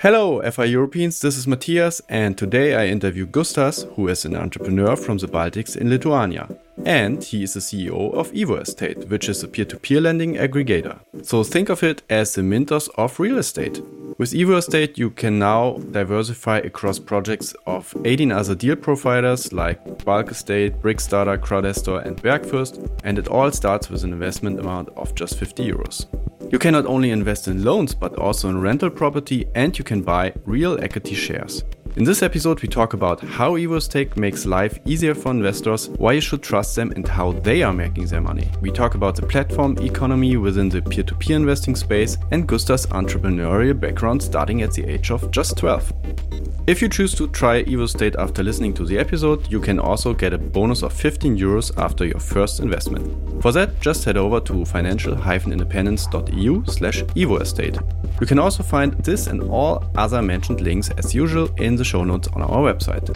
Hello, FI Europeans, this is Matthias, and today I interview Gustas, who is an entrepreneur from the Baltics in Lithuania. And he is the CEO of Evo Estate, which is a peer to peer lending aggregator. So think of it as the Mintos of real estate. With Evo Estate, you can now diversify across projects of 18 other deal providers like Bulk Estate, Brickstarter, Crowdestor, and Bergfürst, and it all starts with an investment amount of just 50 euros. You can not only invest in loans, but also in rental property, and you can buy real equity shares. In this episode, we talk about how Evo Estate makes life easier for investors, why you should trust them, and how they are making their money. We talk about the platform economy within the peer to peer investing space and Gustav's entrepreneurial background starting at the age of just 12. If you choose to try Evo Estate after listening to the episode, you can also get a bonus of 15 euros after your first investment. For that, just head over to financial-independence.eu slash evoestate. You can also find this and all other mentioned links as usual in the show notes on our website.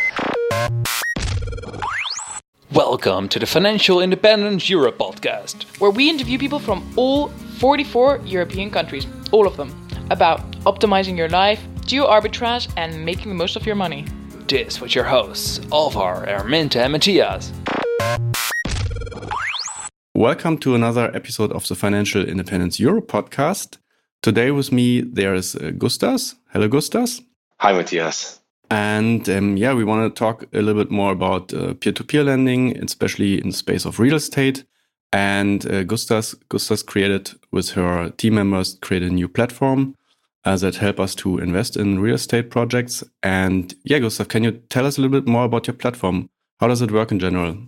Welcome to the Financial Independence Europe podcast, where we interview people from all 44 European countries, all of them, about optimizing your life geo arbitrage, and making the most of your money. This with your hosts, Alvar, Erminta, and Matthias. Welcome to another episode of the Financial Independence Europe podcast. Today with me there is uh, Gustas. Hello, Gustas. Hi, Matthias. And um, yeah, we want to talk a little bit more about uh, peer-to-peer lending, especially in the space of real estate. And uh, Gustas, Gustas created with her team members created a new platform uh, that help us to invest in real estate projects. And yeah, Gustav, can you tell us a little bit more about your platform? How does it work in general?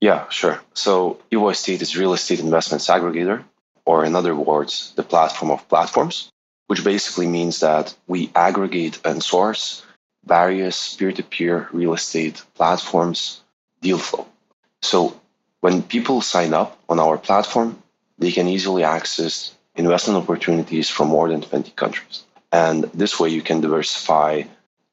Yeah, sure. So Evo is real estate investments aggregator, or in other words, the platform of platforms, which basically means that we aggregate and source various peer-to-peer real estate platforms deal flow. So when people sign up on our platform, they can easily access investment opportunities from more than 20 countries. And this way you can diversify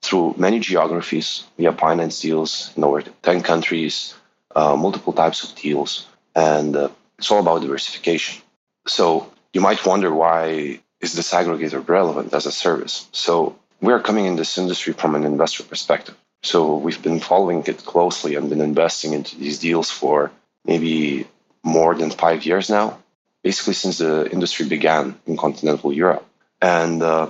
through many geographies via finance deals in over 10 countries, uh, multiple types of deals, and uh, it's all about diversification. So you might wonder why is this aggregator relevant as a service? So we are coming in this industry from an investor perspective. So we've been following it closely and been investing into these deals for maybe more than five years now basically since the industry began in continental Europe. And uh,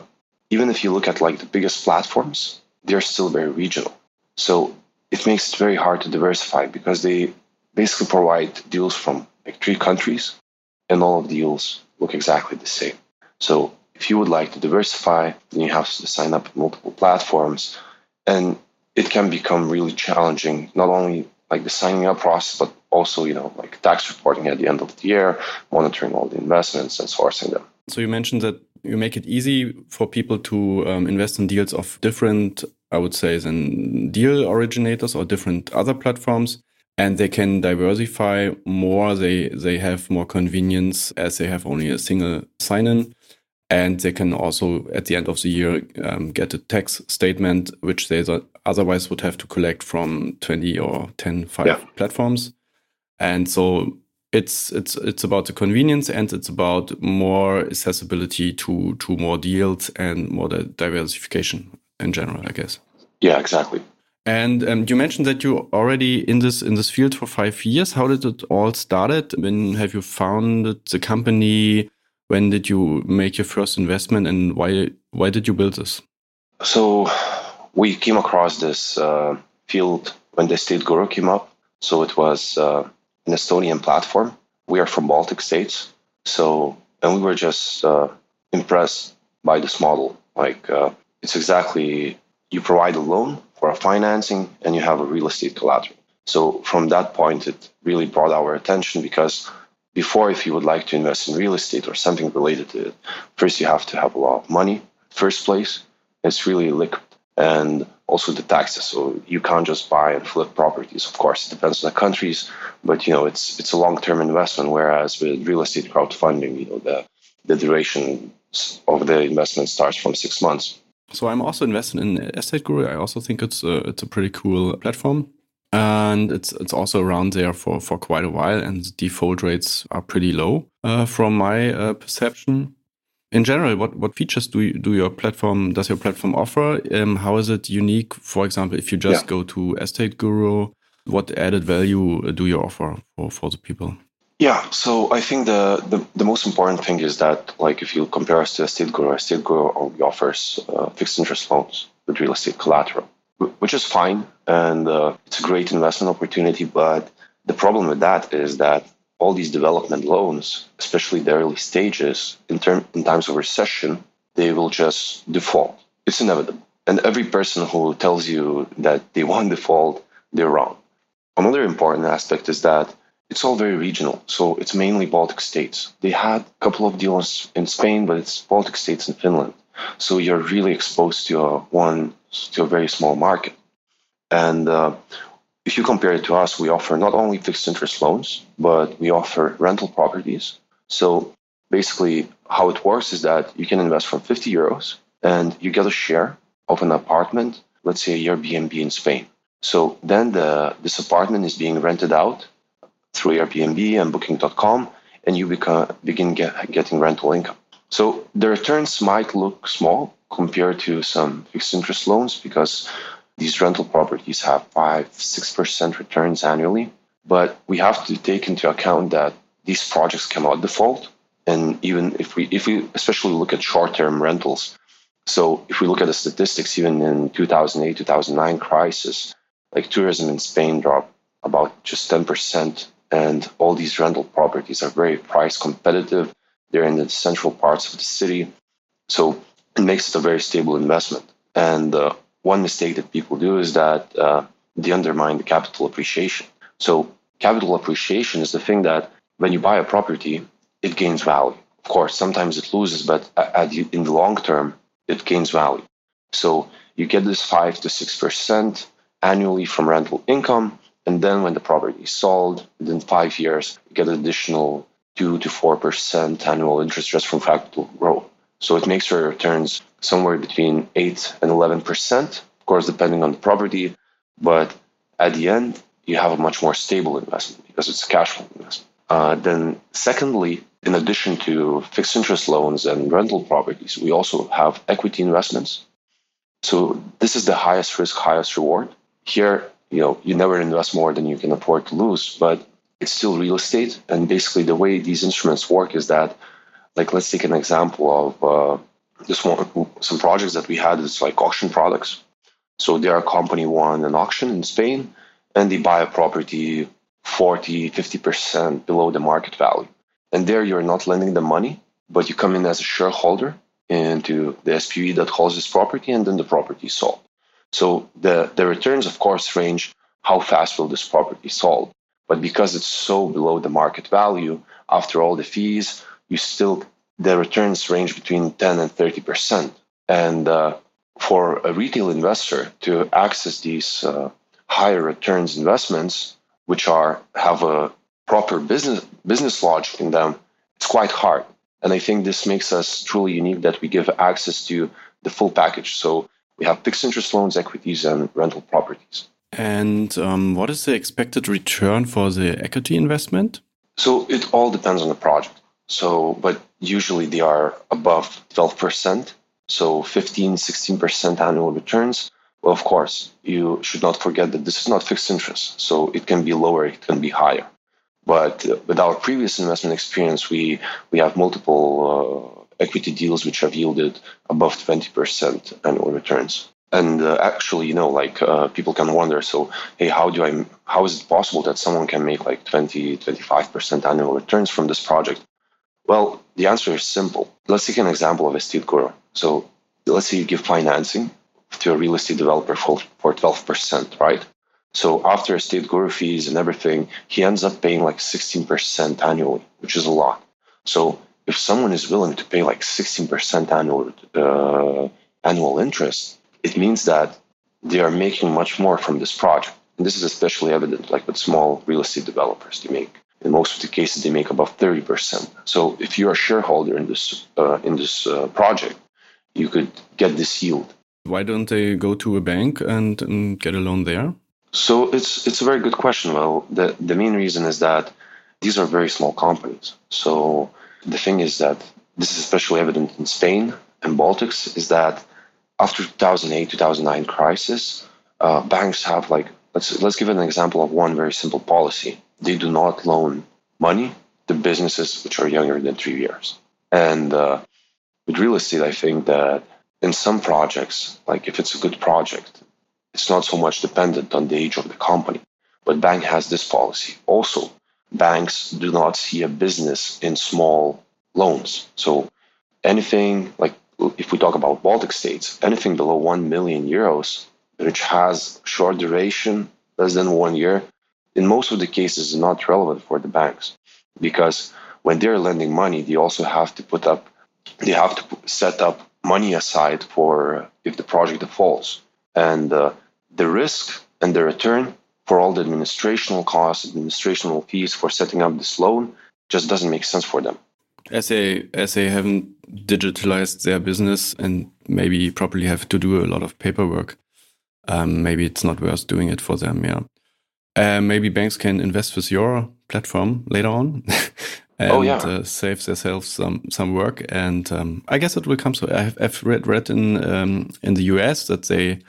even if you look at like the biggest platforms, they're still very regional. So it makes it very hard to diversify because they basically provide deals from like three countries, and all of the deals look exactly the same. So if you would like to diversify, then you have to sign up multiple platforms, and it can become really challenging. Not only like the signing up process, but also, you know, like tax reporting at the end of the year, monitoring all the investments and sourcing them. So you mentioned that you make it easy for people to um, invest in deals of different, I would say, than deal originators or different other platforms. And they can diversify more. They they have more convenience as they have only a single sign-in, and they can also at the end of the year um, get a tax statement, which they otherwise would have to collect from twenty or 10, five yeah. platforms. And so it's it's it's about the convenience and it's about more accessibility to to more deals and more diversification in general, I guess. Yeah, exactly. And um, you mentioned that you already in this in this field for five years. How did it all started? When have you founded the company? When did you make your first investment, and why why did you build this? So we came across this uh, field when the Estate Guru came up. So it was uh, an Estonian platform. We are from Baltic states, so and we were just uh, impressed by this model. Like uh, it's exactly you provide a loan for a financing and you have a real estate collateral. So from that point, it really brought our attention because before, if you would like to invest in real estate or something related to it, first you have to have a lot of money. First place, it's really liquid and also the taxes. So you can't just buy and flip properties. Of course, it depends on the countries, but you know it's it's a long term investment. Whereas with real estate crowdfunding, you know the the duration of the investment starts from six months. So I'm also invested in Estate Guru. I also think it's a, it's a pretty cool platform. And it's it's also around there for, for quite a while, and the default rates are pretty low uh, from my uh, perception. In general, what, what features do you, do your platform does your platform offer? Um, how is it unique? For example, if you just yeah. go to Estate Guru, what added value do you offer for, for the people? Yeah, so I think the, the, the, most important thing is that, like, if you compare us to Estate Guru, Estate Guru only offers uh, fixed interest loans with real estate collateral, which is fine and uh, it's a great investment opportunity. But the problem with that is that all these development loans, especially the early stages, in, term, in times of recession, they will just default. It's inevitable. And every person who tells you that they won't default, they're wrong. Another important aspect is that it's all very regional. So it's mainly Baltic states. They had a couple of deals in Spain, but it's Baltic states and Finland. So you're really exposed to a one a very small market. And uh, if you compare it to us, we offer not only fixed interest loans, but we offer rental properties. So basically, how it works is that you can invest from 50 euros and you get a share of an apartment, let's say a Airbnb in Spain. So then the, this apartment is being rented out through Airbnb and Booking.com, and you become, begin get, getting rental income. So the returns might look small compared to some fixed interest loans because these rental properties have 5 6% returns annually. But we have to take into account that these projects cannot default. And even if we, if we especially look at short term rentals, so if we look at the statistics, even in 2008, 2009 crisis, like tourism in Spain dropped about just 10%. And all these rental properties are very price competitive. They're in the central parts of the city. So it makes it a very stable investment. And uh, one mistake that people do is that uh, they undermine the capital appreciation. So capital appreciation is the thing that when you buy a property, it gains value. Of course, sometimes it loses, but the, in the long term, it gains value. So you get this five to six percent annually from rental income, and then when the property is sold within five years, you get an additional two to four percent annual interest just from capital growth. So it makes your returns somewhere between 8 and 11%, of course, depending on the property. But at the end, you have a much more stable investment because it's a cash flow investment. Uh, then, secondly, in addition to fixed interest loans and rental properties, we also have equity investments. So this is the highest risk, highest reward. Here, you know, you never invest more than you can afford to lose, but it's still real estate. And basically, the way these instruments work is that like let's take an example of uh, this one some projects that we had it's like auction products. So their company won an auction in spain and they buy a property 40 50% below the market value. And there you're not lending them money but you come in as a shareholder into the SPV that holds this property and then the property is sold. So the the returns of course range how fast will this property sold but because it's so below the market value after all the fees you still the returns range between 10 and 30 percent. And uh, for a retail investor to access these uh, higher returns investments, which are have a proper business business logic in them, it's quite hard. And I think this makes us truly unique that we give access to the full package. So we have fixed interest loans, equities, and rental properties. And um, what is the expected return for the equity investment? So it all depends on the project. So, but usually they are above 12%. So 15, 16% annual returns. Well, of course, you should not forget that this is not fixed interest. So it can be lower, it can be higher. But uh, with our previous investment experience, we, we have multiple uh, equity deals which have yielded above 20% annual returns. And uh, actually, you know, like uh, people can wonder, so, hey, how do I, how is it possible that someone can make like 20, 25% annual returns from this project? Well, the answer is simple. Let's take an example of a Estate Guru. So let's say you give financing to a real estate developer for, for 12%, right? So after Estate Guru fees and everything, he ends up paying like 16% annually, which is a lot. So if someone is willing to pay like 16% annual uh, annual interest, it means that they are making much more from this project. And this is especially evident like with small real estate developers. They make in most of the cases, they make above 30%. So if you're a shareholder in this, uh, in this uh, project, you could get this yield. Why don't they go to a bank and, and get a loan there? So it's, it's a very good question. Well, the, the main reason is that these are very small companies. So the thing is that this is especially evident in Spain and Baltics, is that after 2008 2009 crisis, uh, banks have like let's let's give an example of one very simple policy. They do not loan money to businesses which are younger than three years. And uh, with real estate, I think that in some projects, like if it's a good project, it's not so much dependent on the age of the company. But bank has this policy. Also, banks do not see a business in small loans. So anything like if we talk about Baltic states, anything below 1 million euros, which has short duration, less than one year, in most of the cases is not relevant for the banks because when they're lending money, they also have to put up, they have to set up money aside for if the project defaults. And uh, the risk and the return for all the administrational costs, administrational fees for setting up this loan just doesn't make sense for them. As they as they haven't digitalized their business and maybe probably have to do a lot of paperwork, um, maybe it's not worth doing it for them. Yeah, uh, maybe banks can invest with your platform later on. and oh, yeah. uh, save themselves some some work. And um, I guess it will come. So I've, I've read read in um, in the US that they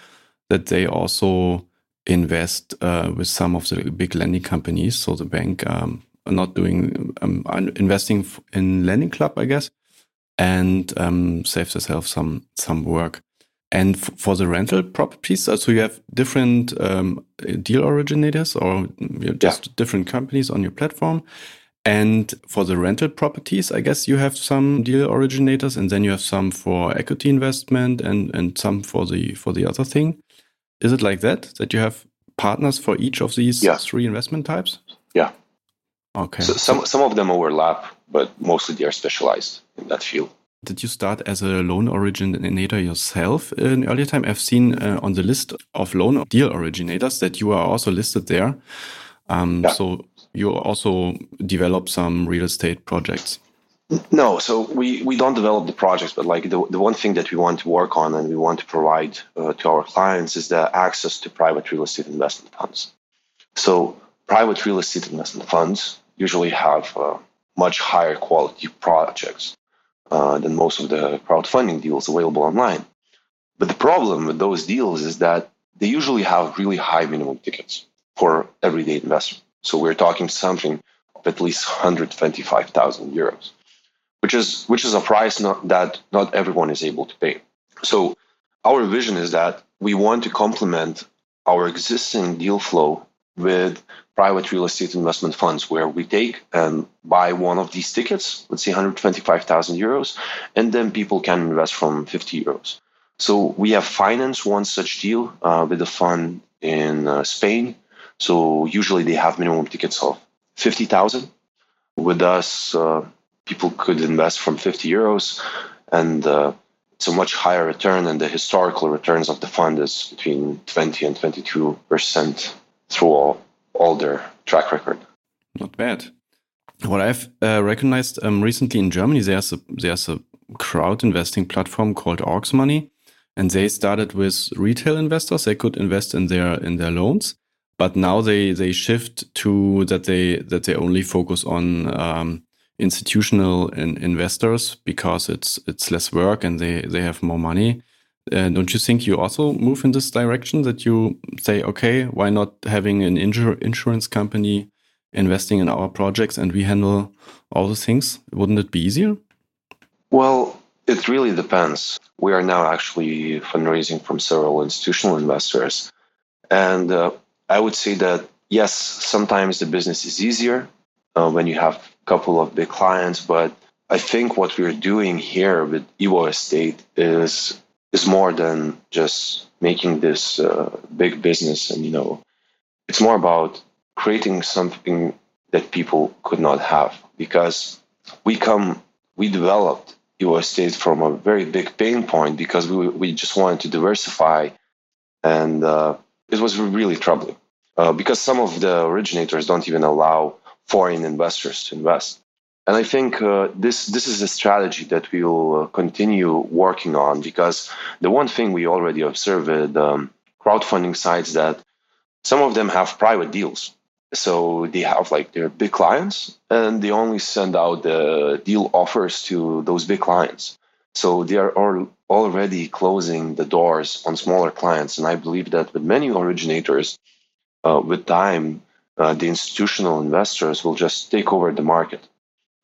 that they also invest uh, with some of the big lending companies. So the bank um, not doing um, investing in lending club, I guess, and um, save themselves some some work. And for the rental properties, so you have different um, deal originators or just yeah. different companies on your platform. And for the rental properties, I guess you have some deal originators, and then you have some for equity investment, and and some for the for the other thing. Is it like that that you have partners for each of these yeah. three investment types? Yeah. Okay. So some some of them overlap, but mostly they are specialized in that field. Did you start as a loan originator yourself in earlier time? I've seen uh, on the list of loan deal originators that you are also listed there. Um, yeah. So you also develop some real estate projects. No, so we, we don't develop the projects, but like the, the one thing that we want to work on and we want to provide uh, to our clients is the access to private real estate investment funds. So private real estate investment funds usually have uh, much higher quality projects uh, than most of the crowdfunding deals available online. But the problem with those deals is that they usually have really high minimum tickets for everyday investor. So we're talking something of at least 125,000 euros, which is which is a price not, that not everyone is able to pay. So our vision is that we want to complement our existing deal flow with private real estate investment funds where we take and buy one of these tickets, let's say 125,000 euros, and then people can invest from 50 euros. So we have financed one such deal uh, with a fund in uh, Spain. So usually they have minimum tickets of 50,000. With us, uh, people could invest from 50 euros, and uh, it's a much higher return, and the historical returns of the fund is between 20 and 22 percent through all their track record. Not bad. What I've uh, recognized um, recently in Germany, there's a there's a crowd investing platform called Orcs Money, and they started with retail investors. They could invest in their in their loans, but now they they shift to that they that they only focus on um, institutional in, investors because it's it's less work and they they have more money. Uh, don't you think you also move in this direction that you say, okay, why not having an insur insurance company investing in our projects and we handle all the things? Wouldn't it be easier? Well, it really depends. We are now actually fundraising from several institutional investors. And uh, I would say that, yes, sometimes the business is easier uh, when you have a couple of big clients, but I think what we're doing here with Evo Estate is is more than just making this uh, big business and you know it's more about creating something that people could not have because we come we developed Evo Estate from a very big pain point because we, we just wanted to diversify and uh, it was really troubling uh, because some of the originators don't even allow foreign investors to invest and I think uh, this this is a strategy that we will uh, continue working on because the one thing we already observed with um, crowdfunding sites that some of them have private deals. So they have like their big clients and they only send out the deal offers to those big clients. So they are all already closing the doors on smaller clients. And I believe that with many originators, uh, with time, uh, the institutional investors will just take over the market.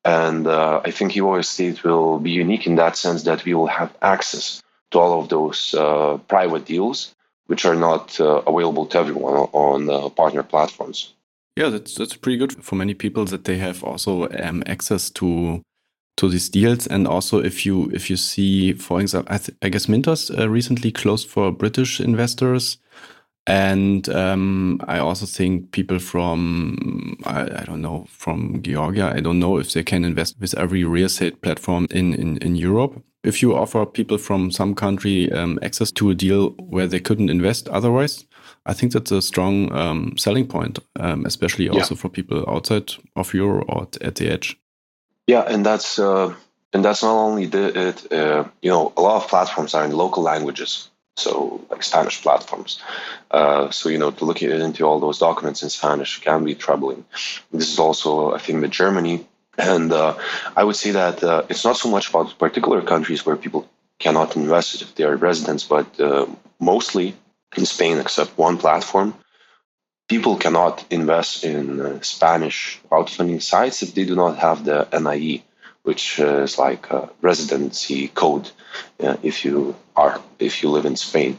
And uh, I think EVO Estate will be unique in that sense that we will have access to all of those uh, private deals, which are not uh, available to everyone on partner platforms. Yeah, that's that's pretty good for many people that they have also um, access to to these deals. And also, if you if you see, for example, I, I guess Mintos uh, recently closed for British investors. And um, I also think people from, I, I, don't know, from Georgia, I don't know if they can invest with every real estate platform in, in, in Europe. If you offer people from some country um, access to a deal where they couldn't invest otherwise, I think that's a strong um, selling point, um, especially also yeah. for people outside of Europe or at the edge. Yeah, and that's uh, and that's not only the, it. Uh, you know, a lot of platforms are in local languages, so like Spanish platforms. Uh, so you know, to look into all those documents in Spanish can be troubling. This is also a thing with Germany, and uh, I would say that uh, it's not so much about particular countries where people cannot invest if they are residents, but uh, mostly in Spain, except one platform. People cannot invest in uh, Spanish crowdfunding sites if they do not have the NIE, which uh, is like a residency code uh, if you are if you live in Spain.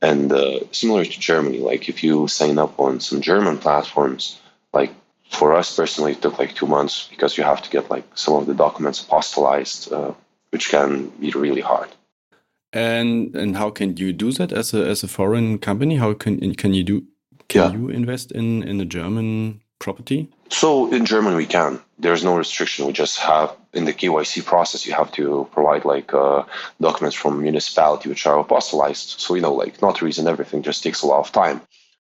And uh, similar to Germany, like if you sign up on some German platforms, like for us personally, it took like two months because you have to get like some of the documents apostolized, uh, which can be really hard. And and how can you do that as a as a foreign company? How can can you do can yeah. you invest in in a German property? So in Germany we can. There's no restriction. We just have in the KYC process you have to provide like uh, documents from municipality which are apostolized. So you know like notaries and everything just takes a lot of time.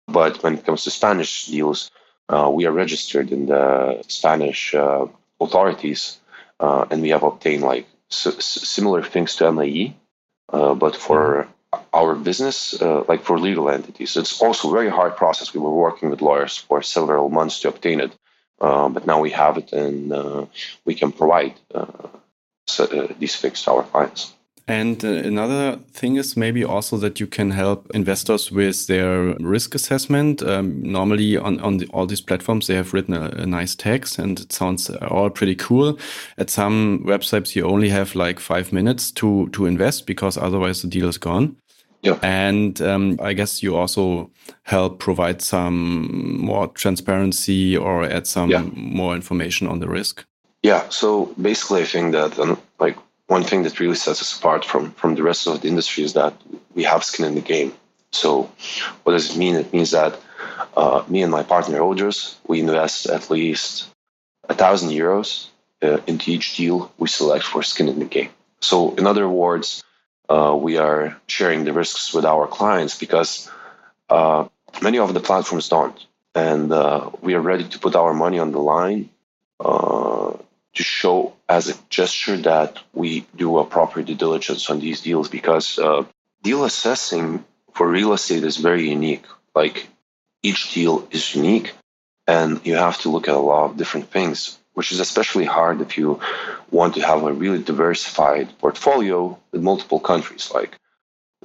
But when it comes to Spanish deals, uh, we are registered in the Spanish uh, authorities, uh, and we have obtained like similar things to NIE, uh, but for our business, uh, like for legal entities, it's also a very hard process. We were working with lawyers for several months to obtain it, uh, but now we have it and uh, we can provide uh, uh, these fixed to our clients. And another thing is maybe also that you can help investors with their risk assessment. Um, normally, on, on the, all these platforms, they have written a, a, nice text and it sounds all pretty cool. At some websites, you only have like five minutes to, to invest because otherwise the deal is gone. Yeah. And um, I guess you also help provide some more transparency or add some yeah. more information on the risk. Yeah. So basically, I think that um, like one thing that really sets us apart from from the rest of the industry is that we have skin in the game. So, what does it mean? It means that uh, me and my partner Audrius, we invest at least a thousand euros uh, into each deal we select for skin in the game. So, in other words, uh, we are sharing the risks with our clients because uh, many of the platforms don't, and uh, we are ready to put our money on the line uh, to show as a gesture that we do a proper due diligence on these deals because uh, deal assessing for real estate is very unique. Like each deal is unique, and you have to look at a lot of different things, which is especially hard if you want to have a really diversified portfolio with multiple countries. Like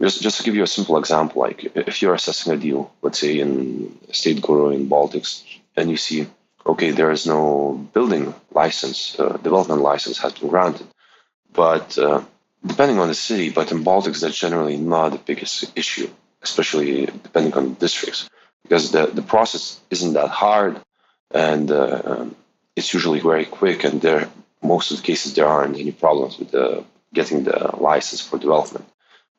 just just to give you a simple example, like if you're assessing a deal, let's say in Estate Guru in Baltics, and you see okay, there is no building license, uh, development license has been granted. But uh, depending on the city, but in Baltics, that's generally not the biggest issue, especially depending on the districts, because the, the process isn't that hard and uh, um, it's usually very quick. And there, most of the cases, there aren't any problems with the, getting the license for development.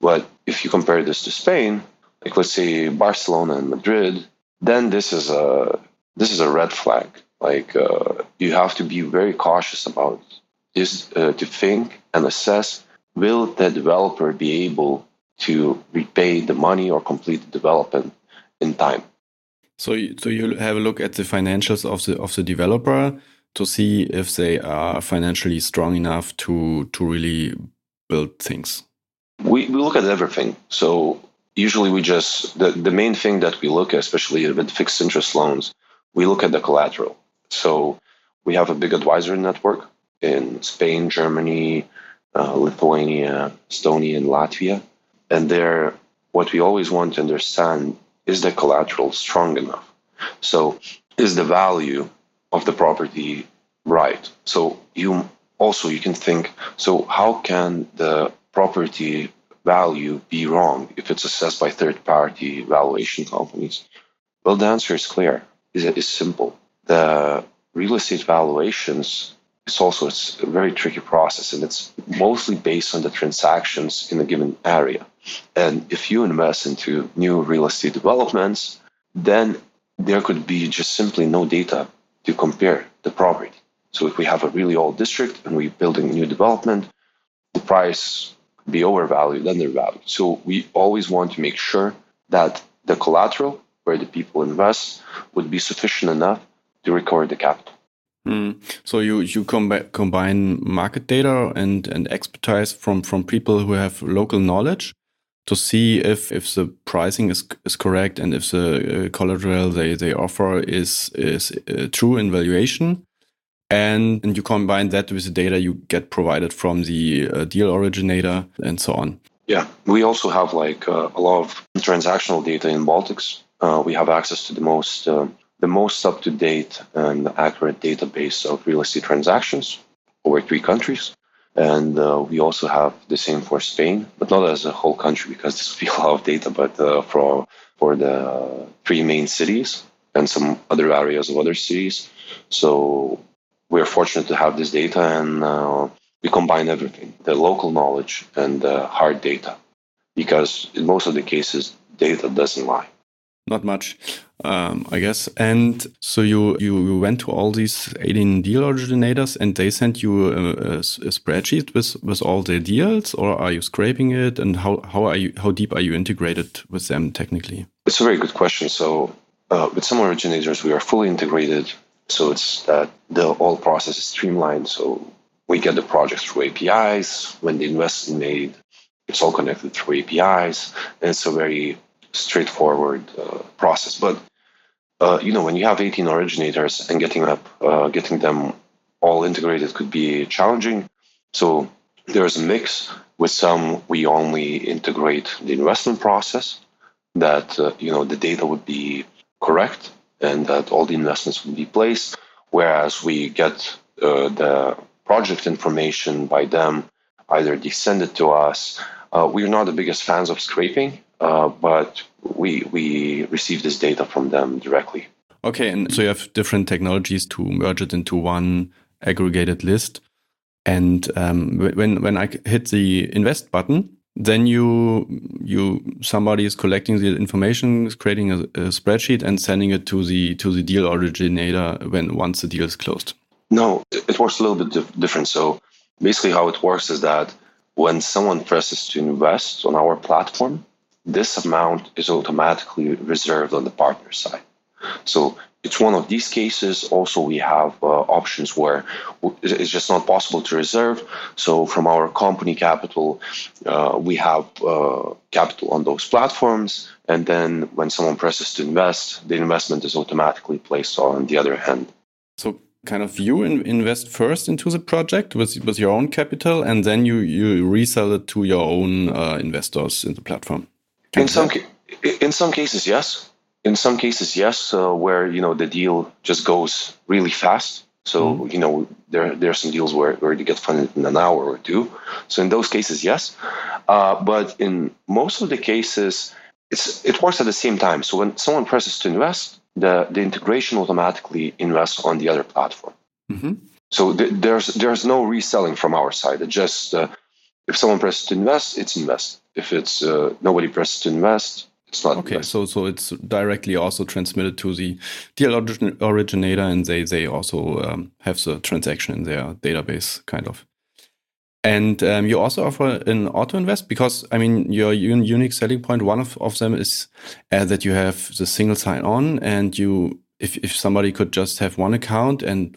But if you compare this to Spain, like let's say Barcelona and Madrid, then this is a this is a red flag. Like uh, you have to be very cautious about this uh, to think and assess will the developer be able to repay the money or complete the development in time. So, so you have a look at the financials of the of the developer to see if they are financially strong enough to to really build things. We we look at everything. So usually we just the, the main thing that we look at, especially with fixed interest loans, we look at the collateral. So we have a big advisory network in Spain, Germany, uh, Lithuania, Estonia, and Latvia. And there, what we always want to understand is the collateral strong enough? So, is the value of the property right? So, you also you can think so how can the property value be wrong if it's assessed by third party valuation companies well the answer is clear is it's simple the real estate valuations it's also it's a very tricky process and it's mostly based on the transactions in a given area. And if you invest into new real estate developments then there could be just simply no data to compare the property. So if we have a really old district and we're building a new development the price could be overvalued undervalued. So we always want to make sure that the collateral where the people invest would be sufficient enough to recover the capital Mm. So you you combi combine market data and and expertise from from people who have local knowledge to see if if the pricing is is correct and if the uh, collateral they they offer is is uh, true in valuation. And, and you combine that with the data you get provided from the uh, deal originator and so on. Yeah, we also have like uh, a lot of transactional data in Baltics. Uh, we have access to the most uh, the most up to date and accurate database of real estate transactions over three countries. And uh, we also have the same for Spain, but not as a whole country because this would be a lot of data, but uh, for, for the three main cities and some other areas of other cities. So we're fortunate to have this data and uh, we combine everything the local knowledge and the hard data because in most of the cases, data doesn't lie not much, um, I guess. And so you, you, you went to all these 18 deal originators and they sent you a, a, a, spreadsheet with, with all the deals or are you scraping it and how, how are you, how deep are you integrated with them technically? It's a very good question. So uh, with some originators, we are fully integrated. So it's that the whole process is streamlined. So we get the projects through APIs. When the investment made, it's all connected through APIs. And it's a very straightforward uh, process. But uh, you know, when you have 18 originators and getting up, uh, getting them all integrated could be challenging. So there's a mix. With some, we only integrate the investment process. That uh, you know the data would be correct and that all the investments would be placed. Whereas we get uh, the project information by them, either they send it to us. Uh, we're not the biggest fans of scraping uh, but we we receive this data from them directly. Okay, and so you have different technologies to merge it into one aggregated list. And um, when when I hit the invest button, then you you somebody is collecting the information, is creating a, a, spreadsheet, and sending it to the to the deal originator when once the deal is closed. No, it works a little bit different. So basically, how it works is that when someone presses to invest on our platform, this amount is automatically reserved on the partner side. So it's one of these cases. Also, we have uh, options where it's just not possible to reserve. So from our company capital, uh, we have uh, capital on those platforms. And then when someone presses to invest, the investment is automatically placed on the other hand. So kind of you invest first into the project with, with your own capital, and then you, you resell it to your own uh, investors in the platform. In some in some cases, yes. In some cases, yes, uh, where you know the deal just goes really fast. So mm. you know there there are some deals where where you get funded in an hour or two. So in those cases, yes. Uh, but in most of the cases, it's it works at the same time. So when someone presses to invest, the the integration automatically invests on the other platform. Mm-hmm. So th- there's there's no reselling from our side. It just uh, if someone presses to invest, it's invest. If it's uh, nobody presses to invest, it's not. Okay, so so it's directly also transmitted to the deal origin originator, and they they also um, have the transaction in their database, kind of. And um, you also offer an auto invest because I mean your unique selling point. One of, of them is uh, that you have the single sign on, and you if if somebody could just have one account and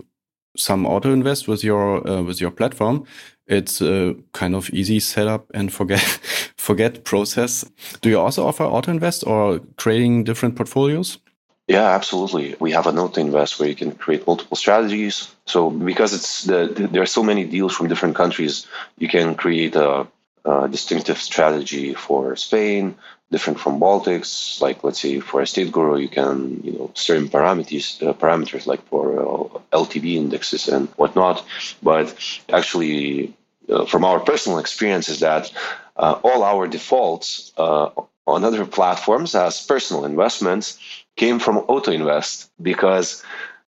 some auto invest with your uh, with your platform, it's a kind of easy setup and forget forget process. Do you also offer auto invest or creating different portfolios? Yeah, absolutely. We have an auto invest where you can create multiple strategies. So because it's the, there are so many deals from different countries, you can create a, a distinctive strategy for Spain, different from Baltics. Like let's say for estate guru, you can you know certain parameters uh, parameters like for uh, LTV indexes and whatnot. But actually, uh, from our personal experience, is that uh, all our defaults uh, on other platforms as personal investments came from auto invest because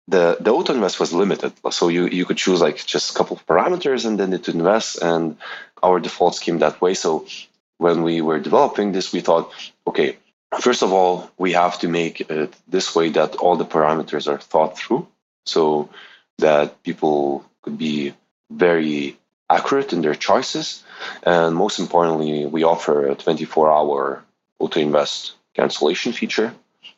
the the auto invest was limited. So you you could choose like just a couple of parameters and then it invest and our defaults came that way. So when we were developing this we thought okay first of all we have to make it this way that all the parameters are thought through so that people could be very accurate in their choices and most importantly we offer a 24 hour auto invest cancellation feature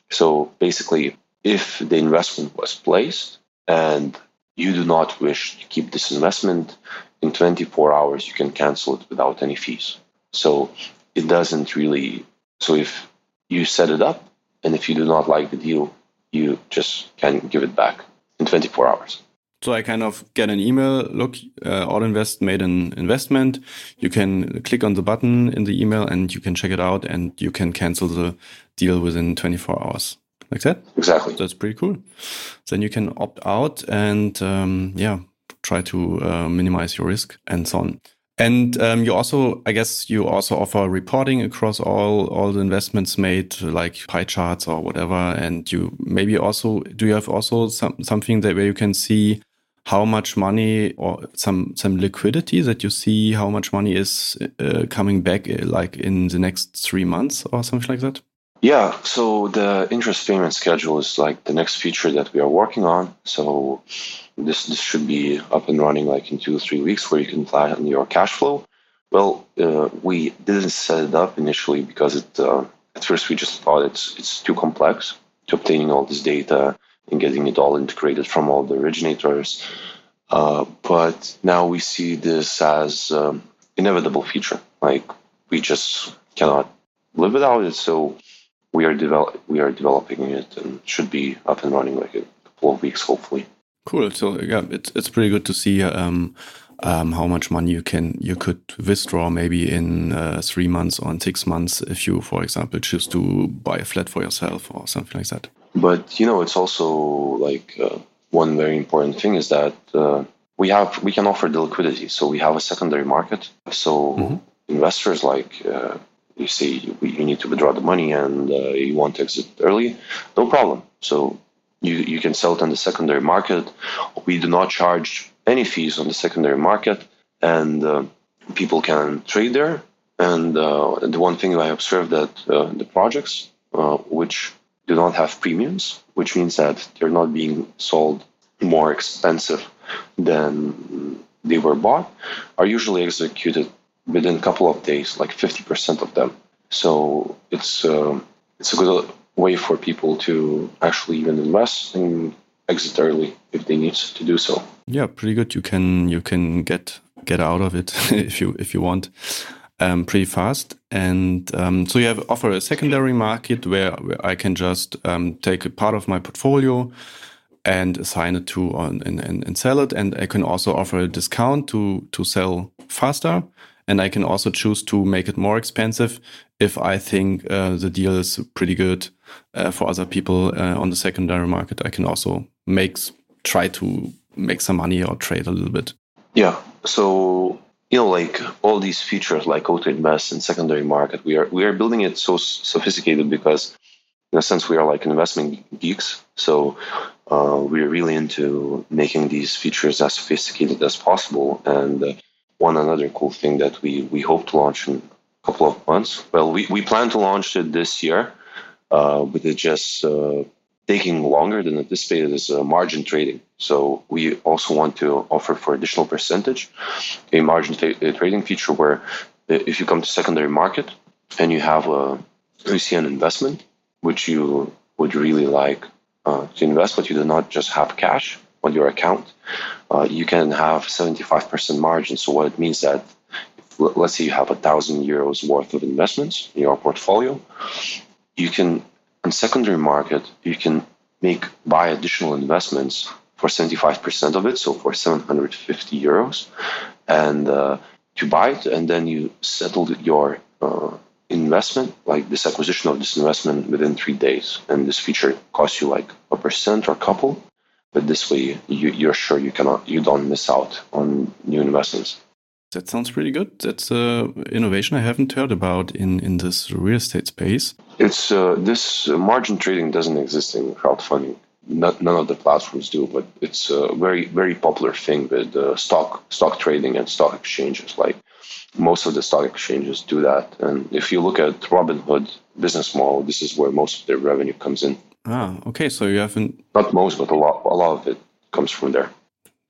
so basically, if the investment was placed and you do not wish to keep this investment, in 24 hours you can cancel it without any fees. So it doesn't really. So if you set it up and if you do not like the deal, you just can give it back in 24 hours. So I kind of get an email. Look, uh, Auto-Invest made an investment. You can click on the button in the email and you can check it out and you can cancel the deal within 24 hours. Like that? Exactly. That's pretty cool. Then you can opt out and, um, yeah, try to uh, minimize your risk and so on. And um, you also, I guess, you also offer reporting across all all the investments made, like pie charts or whatever. And you maybe also do you have also some something that where you can see how much money or some some liquidity that you see how much money is uh, coming back uh, like in the next three months or something like that? Yeah so the interest payment schedule is like the next feature that we are working on. So this this should be up and running like in two or three weeks where you can plan your cash flow. Well uh, we didn't set it up initially because it uh, at first we just thought it's it's too complex to obtaining all this data and getting it all integrated from all the originators. Uh, but now we see this as um, inevitable feature. Like we just cannot live without it. So we are develop we are developing it and should be up and running like a couple of weeks, hopefully. Cool. So yeah, it's it's pretty good to see um, um, how much money you can you could withdraw maybe in uh, three months or in six months if you, for example, choose to buy a flat for yourself or something like that. But you know, it's also like uh, one very important thing is that uh, we have we can offer the liquidity. So we have a secondary market. So mm-hmm. investors like uh, you say you need to withdraw the money and uh, you want to exit early, no problem. So you you can sell it on the secondary market. We do not charge any fees on the secondary market, and uh, people can trade there. And uh, the one thing I observed that the projects which do not have premiums, which means that they're not being sold more expensive than they were bought, are usually executed within a couple of days, like 50% of them. So it's uh, it's a good way for people to actually even invest and exit early if they need to do so. Yeah, pretty good. You can you can get get out of it if you if you want um, pretty fast. And um, so you have offer a secondary market where, where I can just um, take a part of my portfolio and assign it to on, and, and, and sell it. And I can also offer a discount to to sell faster. And I can also choose to make it more expensive if I think uh, the deal is pretty good uh, for other people uh, on the secondary market. I can also make try to make some money or trade a little bit. Yeah. So you know, like all these features like auto invest and secondary market, we are we are building it so sophisticated because, in a sense, we are like investment geeks. So uh, we're really into making these features as sophisticated as possible. And uh, one another cool thing that we we hope to launch in a couple of months. Well, we we plan to launch it this year, uh, but it just uh, taking longer than anticipated is uh, margin trading. So we also want to offer for additional percentage a margin trading feature where uh, if you come to secondary market and you have a you see an investment which you would really like uh, to invest, but you do not just have cash on your account, uh, you can have 75% margin. So what it means that let's say you have a thousand euros worth of investments in your portfolio, you can on secondary market, you can make buy additional investments for 75% of it, so for 750 euros, and uh, to buy it, and then you settle your uh, investment, like this acquisition of this investment within three days. And this feature costs you like a percent or a couple, but this way you, you're sure you cannot, you don't miss out on new investments. That sounds pretty good. That's a innovation I haven't heard about in, in this real estate space. It's uh, this uh, margin trading doesn't exist in crowdfunding. Not, none of the platforms do, but it's a very very popular thing with uh, stock stock trading and stock exchanges. Like most of the stock exchanges do that. And if you look at Robinhood business model, this is where most of their revenue comes in. Ah, okay. So you haven't not most, but a lot a lot of it comes from there.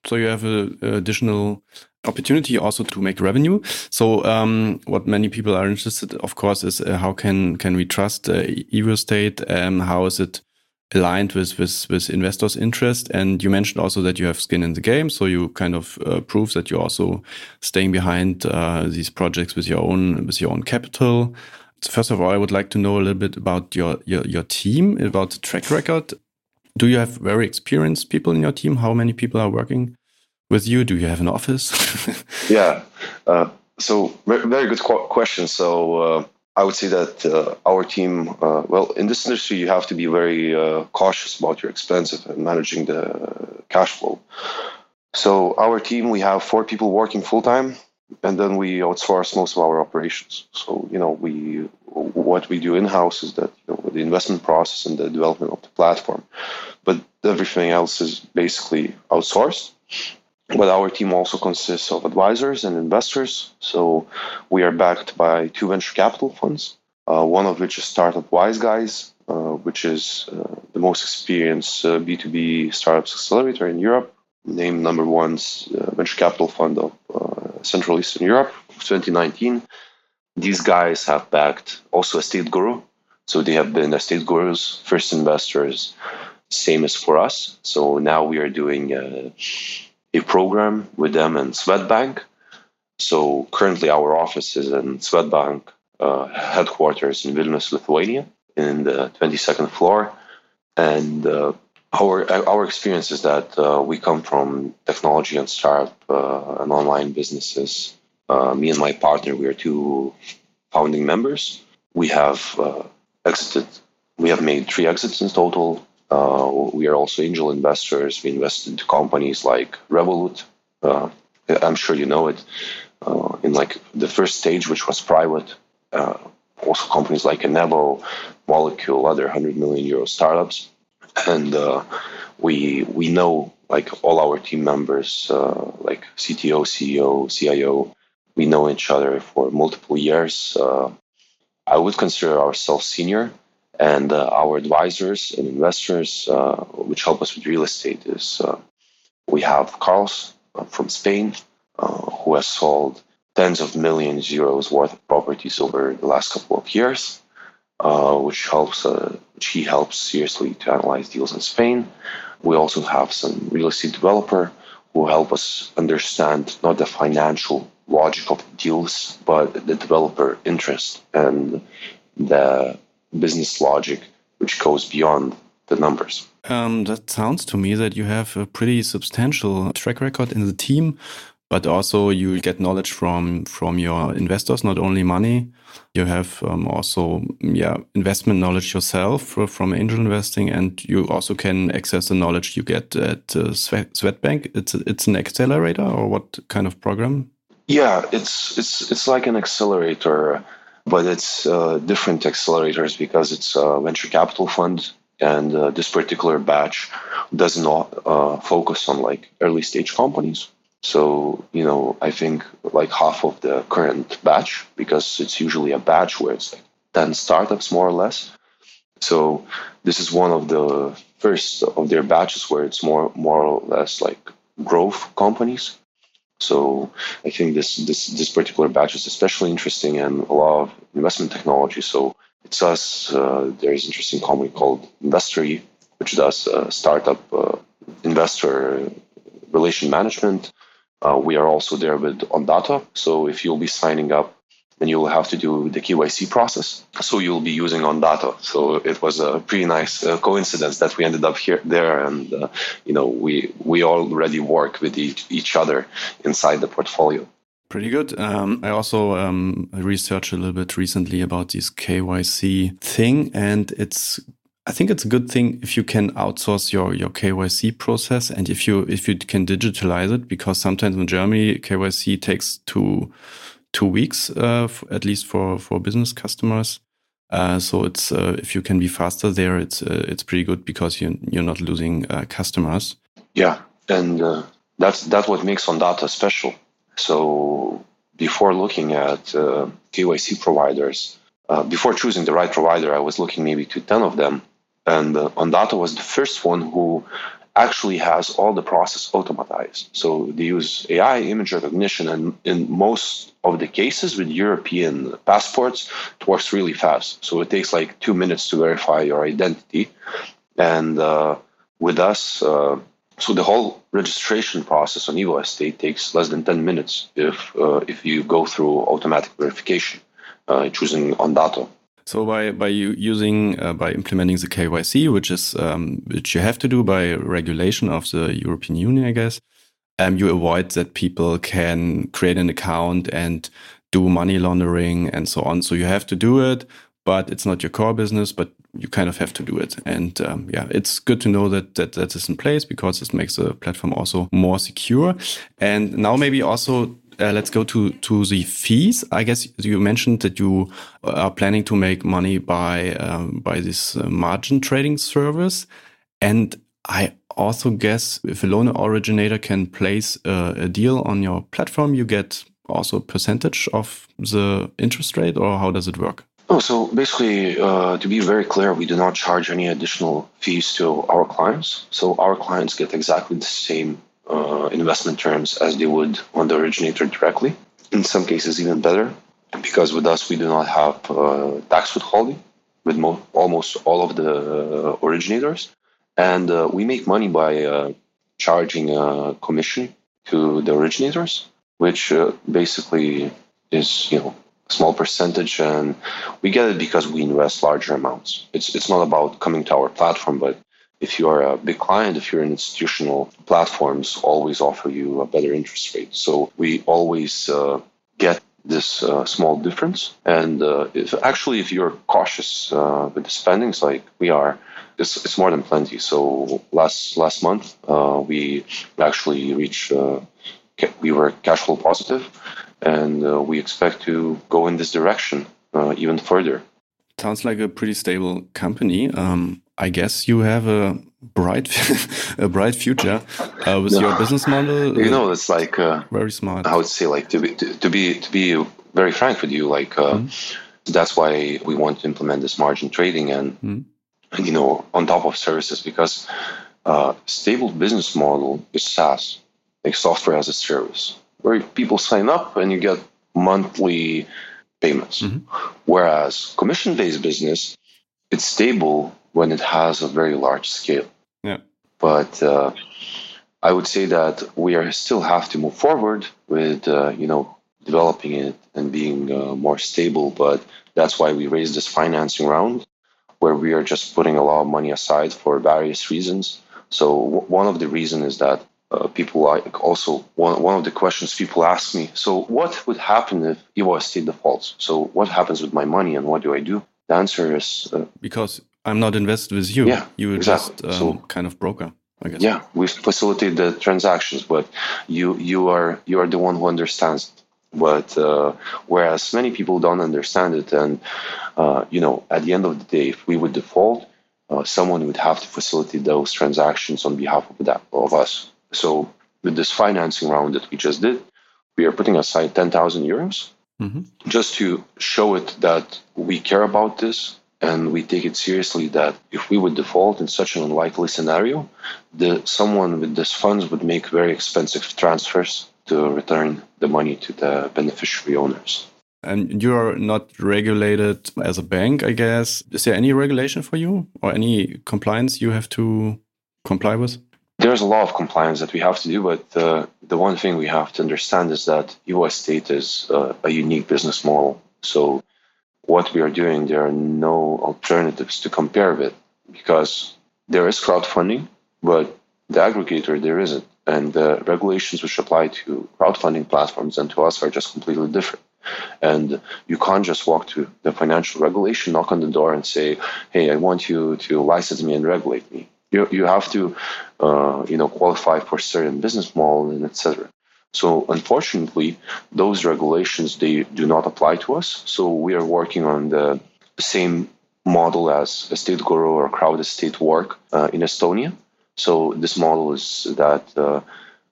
So you have a, a additional opportunity also to make revenue. So um, what many people are interested, of course, is uh, how can can we trust uh, Evo Estate? Um, how is it aligned with with with investors' interest? And you mentioned also that you have skin in the game, so you kind of uh, prove that you're also staying behind uh, these projects with your own with your own capital. First of all, I would like to know a little bit about your your, your team, about the track record. Do you have very experienced people in your team? How many people are working with you? Do you have an office? yeah. Uh, so very good question. So uh, I would say that uh, our team, uh, well, in this industry, you have to be very uh, cautious about your expenses and managing the cash flow. So our team, we have four people working full time, and then we outsource most of our operations. So you know, we what we do in house is that you know the investment process and the development of the platform, but everything else is basically outsourced. But our team also consists of advisors and investors. So we are backed by two venture capital funds, uh, one of which is Startup Wise Guys, uh, which is uh, the most experienced B2B uh, startups accelerator in Europe, named number one uh, venture capital fund of uh, Central Eastern Europe 2019. These guys have backed also Estate Guru. So they have been Estate Guru's first investors, same as for us. So now we are doing a program with them in Swedbank. So currently, our office is in Swedbank uh, headquarters in Vilnius, Lithuania, in the 22nd floor. And uh, our our experience is that uh, we come from technology and startup uh, and online businesses. Uh, me and my partner, we are two founding members. We have uh, exited. We have made three exits in total uh, we are also angel investors. We invest into companies like Revolut. Uh, I'm sure you know it. Uh, in like the first stage, which was private, uh, also companies like Enevo, Molecule, other 100 million euro startups, and uh, we we know like all our team members, uh, like CTO, CEO, CIO. We know each other for multiple years. I would consider ourselves senior and uh, our advisors and investors, uh, which help us with real estate, is uh, we have Carlos uh, from Spain, uh, who has sold tens of millions euros worth of properties over the last couple of years, uh, which helps which he helps seriously to analyze deals in Spain. We also have some real estate developer who help us understand not the financial logic of deals, but the developer interest and the business logic which goes beyond the numbers. Um, that sounds to me that you have a pretty substantial track record in the team, but also you get knowledge from from your investors, not only money. You have um, also yeah investment knowledge yourself from angel investing, and you also can access the knowledge you get at uh, Swedbank. It's it's an accelerator or what kind of program? Yeah, it's it's it's like an accelerator but it's uh, different accelerators because it's a venture capital fund and uh, this particular batch does not uh, focus on like early stage companies. So you know i think like half of the current batch because it's usually a batch where it's like 10 startups more or less. So this is one of the first of their batches where it's more more or less like growth companies so I think this this this particular batch is especially interesting and a lot of investment technology. So it's us. Uh, there is interesting company called Investory, which does uh, startup uh, investor relation management. Uh, we are also there with Ondato. So if you'll be signing up then you'll have to do the KYC process. So you'll be using Ondato. So it was a pretty nice uh, coincidence that we ended up here there, and uh, you know we we already work with each, each other inside the portfolio. Pretty good. Um, I also um, researched a little bit recently about this KYC thing, and it's I think it's a good thing if you can outsource your your KYC process and if you if you can digitalize it because sometimes in Germany KYC takes two two weeks uh, at least for for business customers. Uh, so it's uh, if you can be faster there, it's it's pretty good because you you're not losing customers. Yeah, and that's that's what makes Ondato special so before looking at uh, KYC providers, uh, before choosing the right provider, I was looking maybe to 10 of them. And uh, Ondato was the first one who actually has all the process automatized. So they use AI, image recognition, and in most of the cases with European passports, it works really fast. So it takes like two minutes to verify your identity. And uh, with us, uh, so the whole registration process on Evo Estate takes less than 10 minutes if uh, if you go through automatic verification uh, choosing Ondato. So by by using uh, by implementing the KYC, which is um, which you have to do by regulation of the European Union, I guess, um, you avoid that people can create an account and do money laundering and so on. So you have to do it, but it's not your core business. But you kind of have to do it. And um, yeah, it's good to know that, that that is in place because this makes the platform also more secure. And now maybe also uh, let's go to to the fees. I guess you mentioned that you are planning to make money by um, by this uh, margin trading service, and I also guess if a loan originator can place a, a deal on your platform, you get also a percentage of the interest rate, or how does it work? Oh, so basically, uh, to be very clear, we do not charge any additional fees to our clients. So our clients get exactly the same uh, investment terms as they would on the originator directly. In some cases, even better, because with us we do not have uh, tax withholding with mo- almost all of the uh, originators, and uh, we make money by uh, charging a commission to the originators, which basically is you know a small percentage. And we get it because we invest larger amounts. It's it's not about coming to our platform but if you are a big client if you're an institutional platforms always offer you a better interest rate. So we always uh, get this uh, small difference. And uh, if actually if you're cautious uh, with the spendings like we are it's, it's more than plenty so last last month uh, we actually reached uh, we were cash flow positive and uh, we expect to go in this direction uh, even further. Sounds like a pretty stable company. Um, I guess you have a bright, a bright future uh, with no. your business model. You know, it's like uh, very smart. I would say, like to be to, to be to be very frank with you, like mm -hmm. that's why we want to implement this margin trading and, mm and you know on top of services because uh, stable business model is SaaS, like software as a service where people sign up and you get monthly payments. Mm-hmm. Whereas commission based business, it's stable when it has a very large scale. Yeah. But uh, I would say that we are still have to move forward with uh, you know developing it and being uh, more stable. But that's why we raised this financing round, where we are just putting a lot of money aside for various reasons. So w- one of the reasons is that uh, people like also one, one of the questions people ask me so what would happen if evo estate defaults so what happens with my money and what do i do the answer is uh, because i'm not invested with you yeah you were exactly. just um, so, kind of broker i guess yeah we facilitate the transactions but you you are you are the one who understands but uh, whereas many people don't understand it and uh, you know at the end of the day if we would default uh, someone would have to facilitate those transactions on behalf of that of us so with this financing round that we just did, we are putting aside 10,000 euros mm-hmm. just to show it that we care about this and we take it seriously that if we would default in such an unlikely scenario, the someone with these funds would make very expensive transfers to return the money to the beneficiary owners. And you are not regulated as a bank, I guess. Is there any regulation for you or any compliance you have to comply with? There's a lot of compliance that we have to do, but uh, the one thing we have to understand is that Evo Estate is uh, a unique business model. So what we are doing, there are no alternatives to compare with because there is crowdfunding, but the aggregator there isn't. And the regulations which apply to crowdfunding platforms and to us are just completely different. And you can't just walk to the financial regulation, knock on the door, and say, "Hey, I want you to license me and regulate me." You you have to, uh, you know, qualify for certain business model and etc. So unfortunately, those regulations they do not apply to us. So we are working on the same model as Estate Guru or Crowd Estate work uh, in Estonia. So this model is that uh,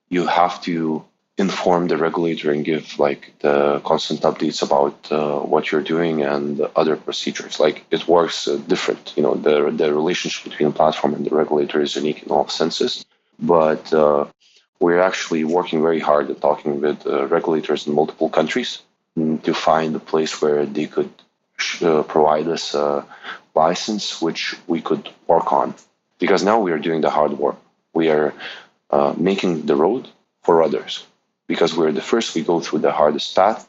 you have to inform the regulator and give like the constant updates about uh, what you're doing and other procedures. Like it works uh, different. You know, the the relationship between the platform and the regulator is unique in all senses, but uh, we're actually working very hard at talking with uh, regulators in multiple countries to find a place where they could uh, provide us a license which we could work on. Because now we are doing the hard work. We are uh, making the road for others. Because we're the first, we go through the hardest path.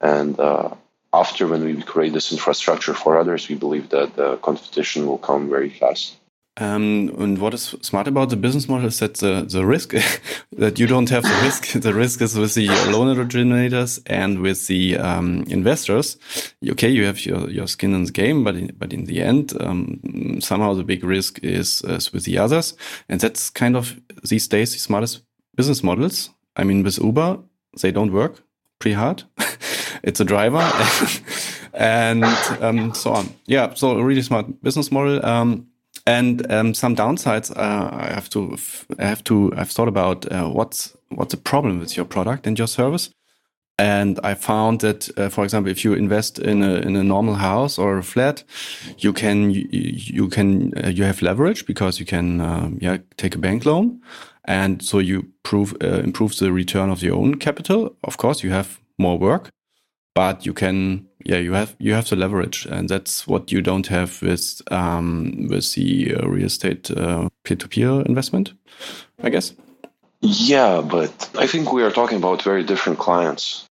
And uh, after, when we create this infrastructure for others, we believe that the competition will come very fast. Um, and what is smart about the business model is that the, the risk that you don't have the risk. The risk is with the loan originators and with the um, investors. Okay, you have your, your skin in the game, but in, but in the end, um, somehow the big risk is, is with the others, and that's kind of these days the smartest business models. I mean, with Uber, they don't work pretty hard. it's a driver and um, so on. Yeah, so really smart business model. And um, some downsides uh, I have to I have to I've thought about uh, what's what's the problem with your product and your service. And I found that, uh, for example, if you invest in a in a normal house or a flat, you can you, you can uh, you have leverage because you can um, yeah take a bank loan, and so you prove uh, improve the return of your own capital. Of course, you have more work, but you can yeah you have you have the leverage and that's what you don't have with um, with the uh, real estate uh, peer-to-peer investment i guess. Yeah but i think we are talking about very different clients.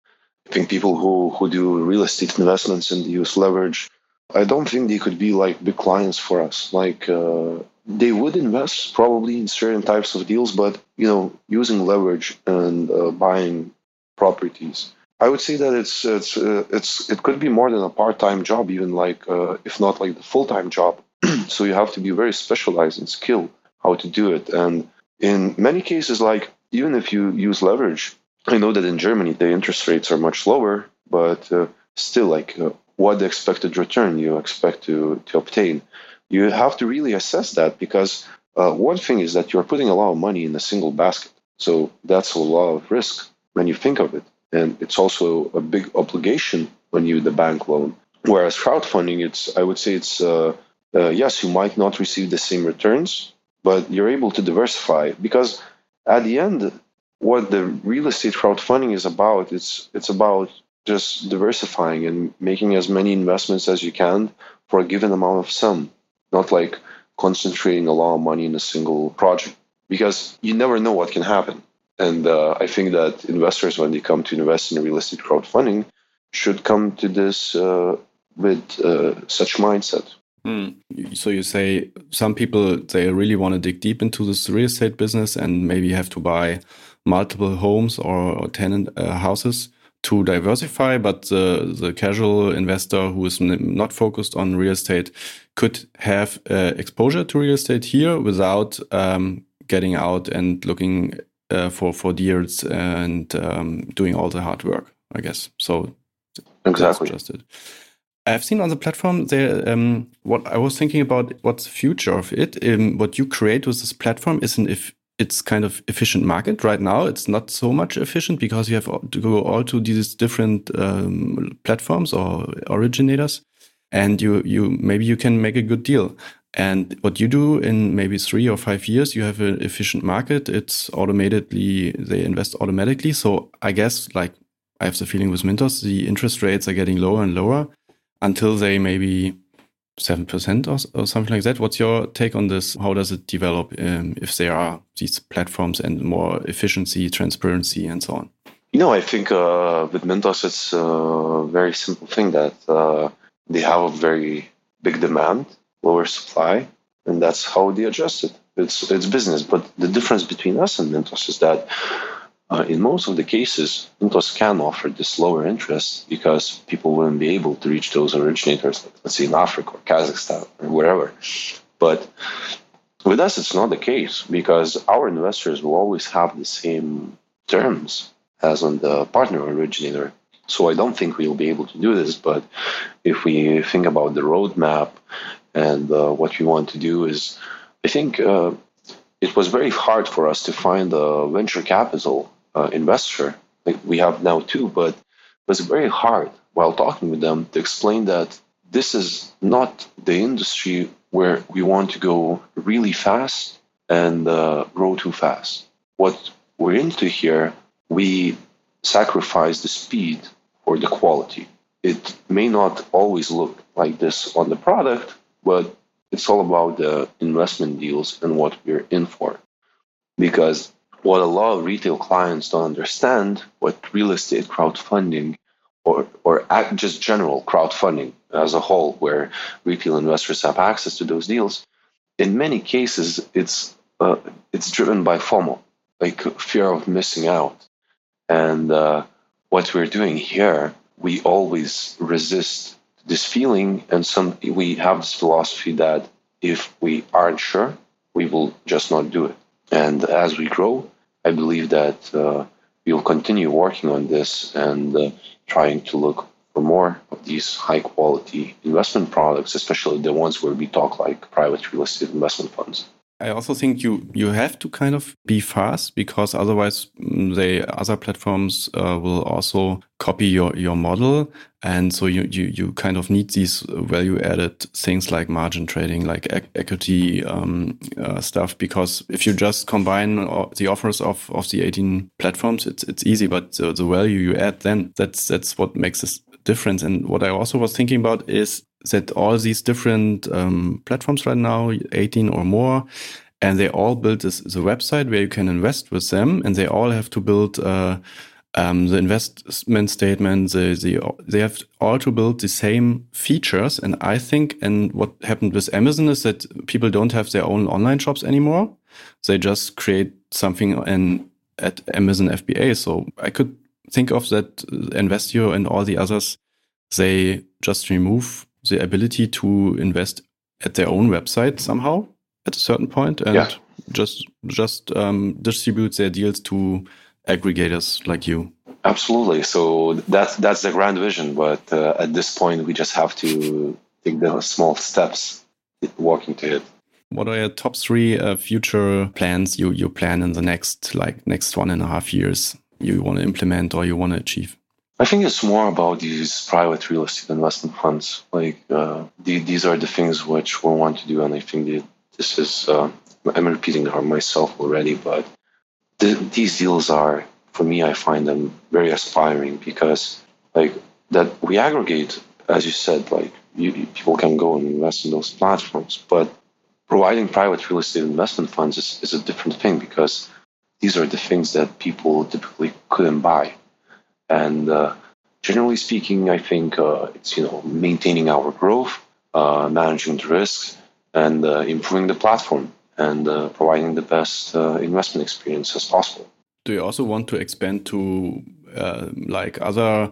I think people who who do real estate investments and use leverage i don't think they could be like big clients for us. Like uh, they would invest probably in certain types of deals but you know using leverage and uh, buying properties I would say that it's it's uh, it's it could be more than a part-time job, even like uh, if not like the full-time job. so you have to be very specialized in skill how to do it. And in many cases, like even if you use leverage, I know that in Germany the interest rates are much lower, but uh, still, like uh, what the expected return you expect to to obtain, you have to really assess that because uh, one thing is that you're putting a lot of money in a single basket, so that's a lot of risk when you think of it and it's also a big obligation when you the bank loan. Whereas crowdfunding, it's I would say it's uh, uh, yes, you might not receive the same returns, but you're able to diversify because at the end, what the real estate crowdfunding is about, it's it's about just diversifying and making as many investments as you can for a given amount of sum, not like concentrating a lot of money in a single project because you never know what can happen. And uh, I think that investors, when they come to invest in real estate crowdfunding, should come to this uh, with uh, such mindset. Mm. So you say some people they really want to dig deep into this real estate business and maybe have to buy multiple homes or, tenant uh, houses to diversify, but the the casual investor who is not focused on real estate could have uh, exposure to real estate here without um, getting out and looking uh, for for years and um, doing all the hard work. I guess so. Exactly. just it. I've seen on the platform there. Um, what I was thinking about, what's the future of it? Um, what you create with this platform is an if it's kind of efficient market right now. It's not so much efficient because you have to go all to these different um, platforms or originators, and you you maybe you can make a good deal. And what you do in maybe three or five years, you have an efficient market. It's automatically, they invest automatically. So I guess, like, I have the feeling with Mintos, the interest rates are getting lower and lower until they maybe 7% or, or something like that. What's your take on this? How does it develop um, if there are these platforms and more efficiency, transparency, and so on? You know, I think uh, with Mintos, it's a very simple thing that uh, they have a very big demand, lower supply, and that's how they adjust it. It's it's business, but the difference between us and Mintos is that uh, in most of the cases, Mintos can offer this lower interest because people wouldn't be able to reach those originators, let's say in Africa or Kazakhstan or wherever. But with us, it's not the case because our investors will always have the same terms as on the partner originator. So I don't think we'll be able to do this. But if we think about the roadmap and uh, what we want to do is, I think uh, it was very hard for us to find a venture capital uh, investor. Like we have now two, but it was very hard while talking with them to explain that this is not the industry where we want to go really fast and uh, grow too fast. What we're into here, we sacrifice the speed for the quality. It may not always look like this on the product, but it's all about the investment deals and what we're in for. Because what a lot of retail clients don't understand, what real estate crowdfunding or, or just general crowdfunding as a whole, where retail investors have access to those deals, in many cases, it's, uh, it's driven by FOMO, like fear of missing out. And uh, what we're doing here, we always resist this feeling, and some we have this philosophy that if we aren't sure, we will just not do it. And as we grow, I believe that uh, we will continue working on this and uh, trying to look for more of these high quality investment products, especially the ones where we talk like private real estate investment funds. I also think you you have to kind of be fast because otherwise mm, the other platforms uh, will also copy your your model, and so you you you kind of need these value added things like margin trading, like e equity um, uh, stuff. Because if you just combine the offers of of the 18 platforms, it's it's easy, but the, the value you add then that's that's what makes this difference. And what I also was thinking about is that all these different um, platforms right now, 18 or more, and they all build this the website where you can invest with them, and they all have to build uh, um, the investment statement. They, they they have all to build the same features. And I think, and what happened with Amazon is that people don't have their own online shops anymore. They just create something in at Amazon FBA. So I could think of that Investio and all the others. They just remove the ability to invest at their own website somehow at a certain point and yeah. just just um, distribute their deals to aggregators like you. Absolutely. So that's that's the grand vision, but uh, at this point, we just have to take the small steps, walking to it. What are your top three uh, future plans you you plan in the next like next one and a half years you want to implement or you want to achieve? I think it's more about these private real estate investment funds. Like uh, the, these are the things which we want to do, and I think this is uh, I'm repeating myself already, but the, these deals are for me. I find them very aspiring because like that we aggregate, as you said, like you, people can go and invest in those platforms, but providing private real estate investment funds is, is a different thing because these are the things that people typically couldn't buy and uh, generally speaking, I think uh, it's you know maintaining our growth, uh, managing the risks, and uh, improving the platform and uh, providing the best uh, investment experience as possible. Do you also want to expand to like other?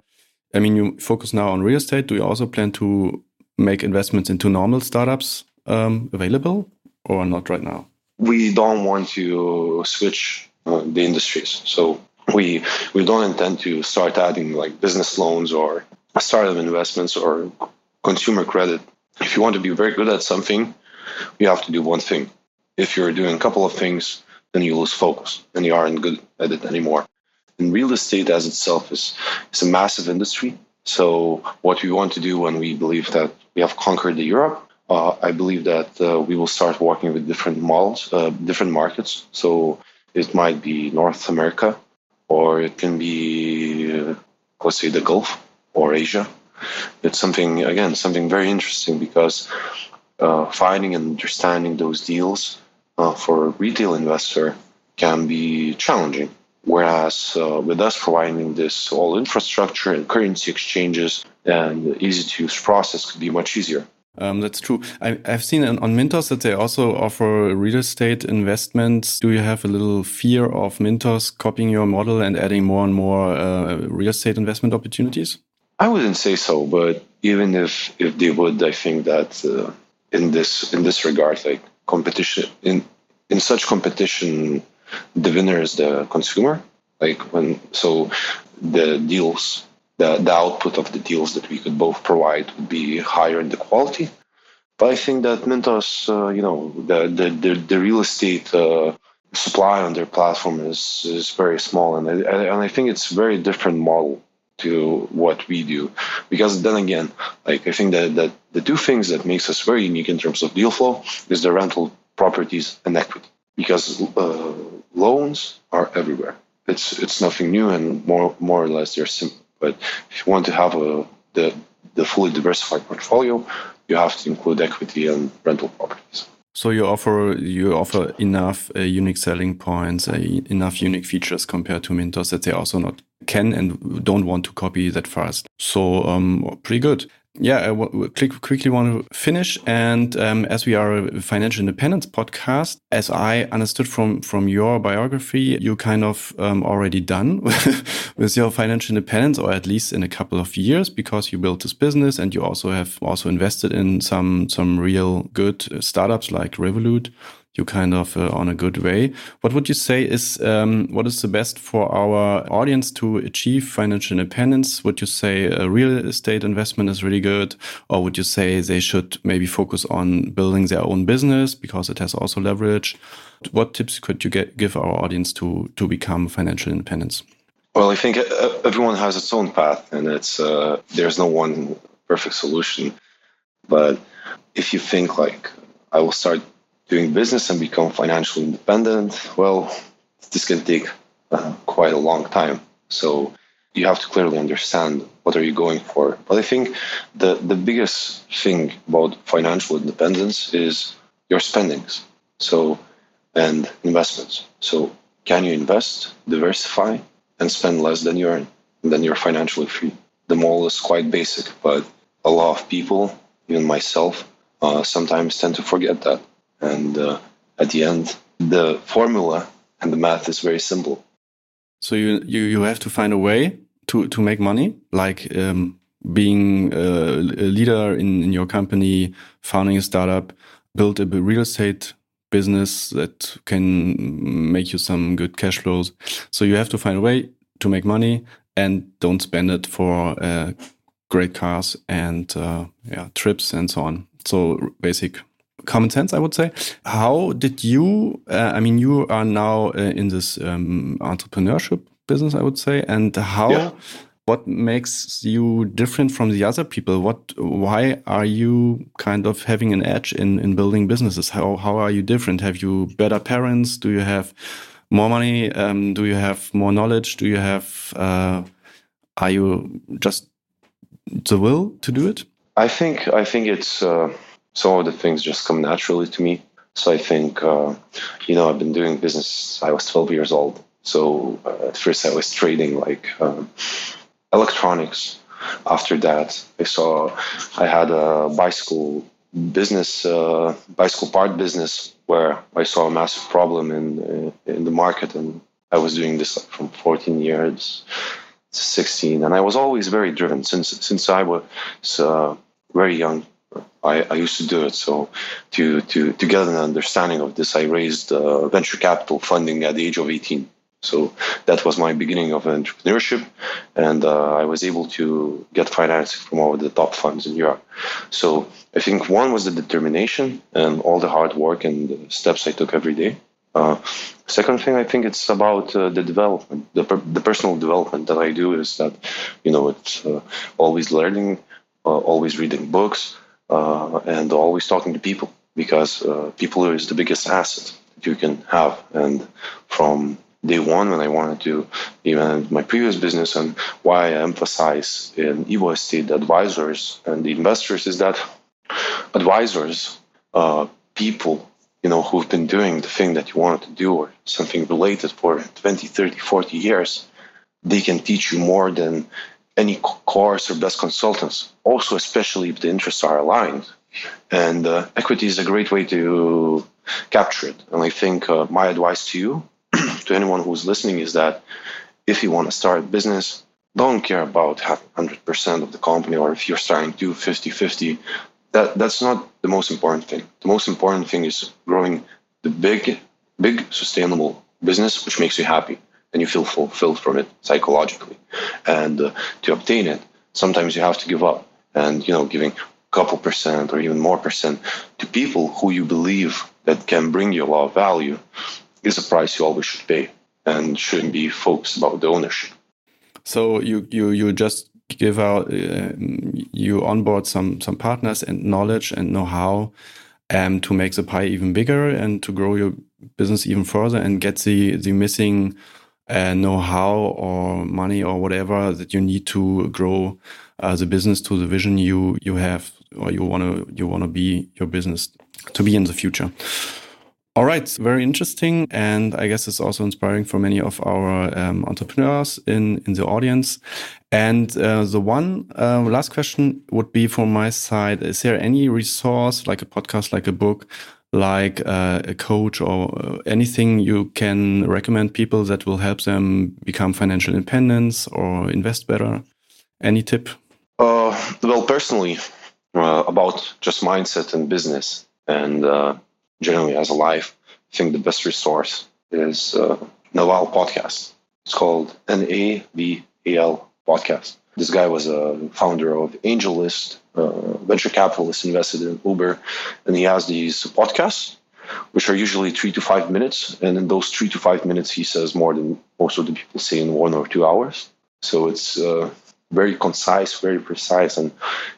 I mean, you focus now on real estate. Do you also plan to make investments into normal startups um, available, or not right now? We don't want to switch the industries. So we we don't intend to start adding like business loans or startup investments or consumer credit. If you want to be very good at something, you have to do one thing. If you're doing a couple of things, then you lose focus and you aren't good at it anymore. And real estate as itself is, is a massive industry. So what we want to do when we believe that we have conquered the Europe, uh, I believe that uh, we will start working with different models, uh, different markets. So it might be North America, or it can be, uh, let's say, the Gulf or Asia. It's something, again, something very interesting because uh, finding and understanding those deals uh, for a retail investor can be challenging Whereas uh, with us providing this all infrastructure and currency exchanges and easy to use process could be much easier. Um, that's true. I, have seen on, Mintos that they also offer real estate investments. Do you have a little fear of Mintos copying your model and adding more and more uh, real estate investment opportunities? I wouldn't say so, but even if if they would, I think that uh, in this in this regard, like competition in in such competition, the winner is the consumer. Like when so the deals the, the output of the deals that we could both provide would be higher in the quality. But I think that Mintos, uh, you know, the, the, the, the real estate uh, supply on their platform is, is very small. And I, and I think it's a very different model to what we do. Because then again, like I think that, that the two things that makes us very unique in terms of deal flow is the rental properties and equity. Because uh, loans are everywhere. It's it's nothing new and more more or less they're simple but if you want to have a the the fully diversified portfolio, you have to include equity and rental properties. So you offer you offer enough uh, unique selling points, uh, enough unique features compared to Mintos that they also not can and don't want to copy that fast. So um, pretty good yeah, I w- quickly want to finish. And um, as we are a financial independence podcast, as I understood from from your biography, you kind of um, already done with your financial independence, or at least in a couple of years, because you built this business and you also have also invested in some some real good startups like Revolut you kind of uh, on a good way. What would you say is um, what is the best for our audience to achieve financial independence? Would you say a real estate investment is really good, or would you say they should maybe focus on building their own business because it has also leverage? What tips could you get, give our audience to to become financial independence? Well, I think uh, everyone has its own path, and it's uh, there's no one perfect solution. But if you think like I will start doing business and become financially independent, well, this can take uh, quite a long time. So you have to clearly understand what are you going for. But I think the, the biggest thing about financial independence is your spendings. So and investments. So can you invest, diversify, and spend less than you earn? Then you're financially free. The model is quite basic, but a lot of people, even myself, uh, sometimes tend to forget that. And uh, at the end, the formula and the math is very simple. So you you you have to find a way to to make money, like um, being a, a leader in, in your company, founding a startup, build a real estate business that can make you some good cash flows. So you have to find a way to make money and don't spend it for uh, great cars and uh, yeah trips and so on. So basic common sense, I would say. How did you? Uh, I mean, you are now uh, in this um, entrepreneurship business, I would say, and how? Yeah. What makes you different from the other people? What? Why are you kind of having an edge in in building businesses? How how are you different? Have you better parents? Do you have more money? Um, do you have more knowledge? Do you have? Uh, are you just the will to do it? I think I think it's uh, some of the things just come naturally to me. So I think, uh, you know, I've been doing business. I was 12 years old. So uh, at first I was trading like um, electronics. After that, I saw I had a bicycle business, uh, bicycle part business, where I saw a massive problem in uh, in the market, and I was doing this from 14 years to 16, and I was always very driven since since I was uh, very young. I, I, used to do it. So to, to, to get an understanding of this, I raised uh, venture capital funding at the age of 18. So that was my beginning of entrepreneurship. And uh, I was able to get financing from all the top funds in Europe. So I think one was the determination and all the hard work and the steps I took every day. Uh, second thing, I think it's about uh, the development, the, per- the personal development that I do is that, you know, it's uh, always learning, uh, always reading books, uh, and always talking to people because uh, people is the biggest asset that you can have. And from day one, when I wanted to, even my previous business, and why I emphasize in Evo Estate advisors and the investors is that advisors, uh, people you know, who've been doing the thing that you wanted to do or something related for 20, 30, 40 years, they can teach you more than any course or best consultants. Also, especially if the interests are aligned. And uh, equity is a great way to capture it. And I think uh, my advice to you, to anyone who's listening, is that if you want to start a business, don't care about half 100% of the company or if you're starting to 50 50 that that's not the most important thing. The most important thing is growing the big, big sustainable business, which makes you happy and you feel fulfilled from it psychologically. And uh, to obtain it, sometimes you have to give up, and you know, giving a couple percent or even more percent to people who you believe that can bring you a lot of value is a price you always should pay and shouldn't be focused about the ownership. So you you you just give out uh, you onboard some some partners and knowledge and know-how um, to make the pie even bigger and to grow your business even further and get the the missing uh, know-how or money or whatever that you need to grow uh, the business to the vision you you have or you want to you want to be your business to be in the future. All right, very interesting, and I guess it's also inspiring for many of our um, entrepreneurs in in the audience. And uh, the one uh, last question would be from my side: Is there any resource, like a podcast, like a book, like uh, a coach, or uh, anything you can recommend people that will help them become financial independence or invest better? Any tip? Uh, well, personally, uh, about just mindset and business and generally as a life, I think the best resource is uh, Naval podcast. It's called N-A-V-A-L podcast. This guy was a founder of AngelList, uh, venture capitalist invested in Uber, and he has these podcasts, which are usually three to five minutes. And in those three to five minutes, he says more than most of the people say in one or two hours. So it's uh, very concise, very precise, and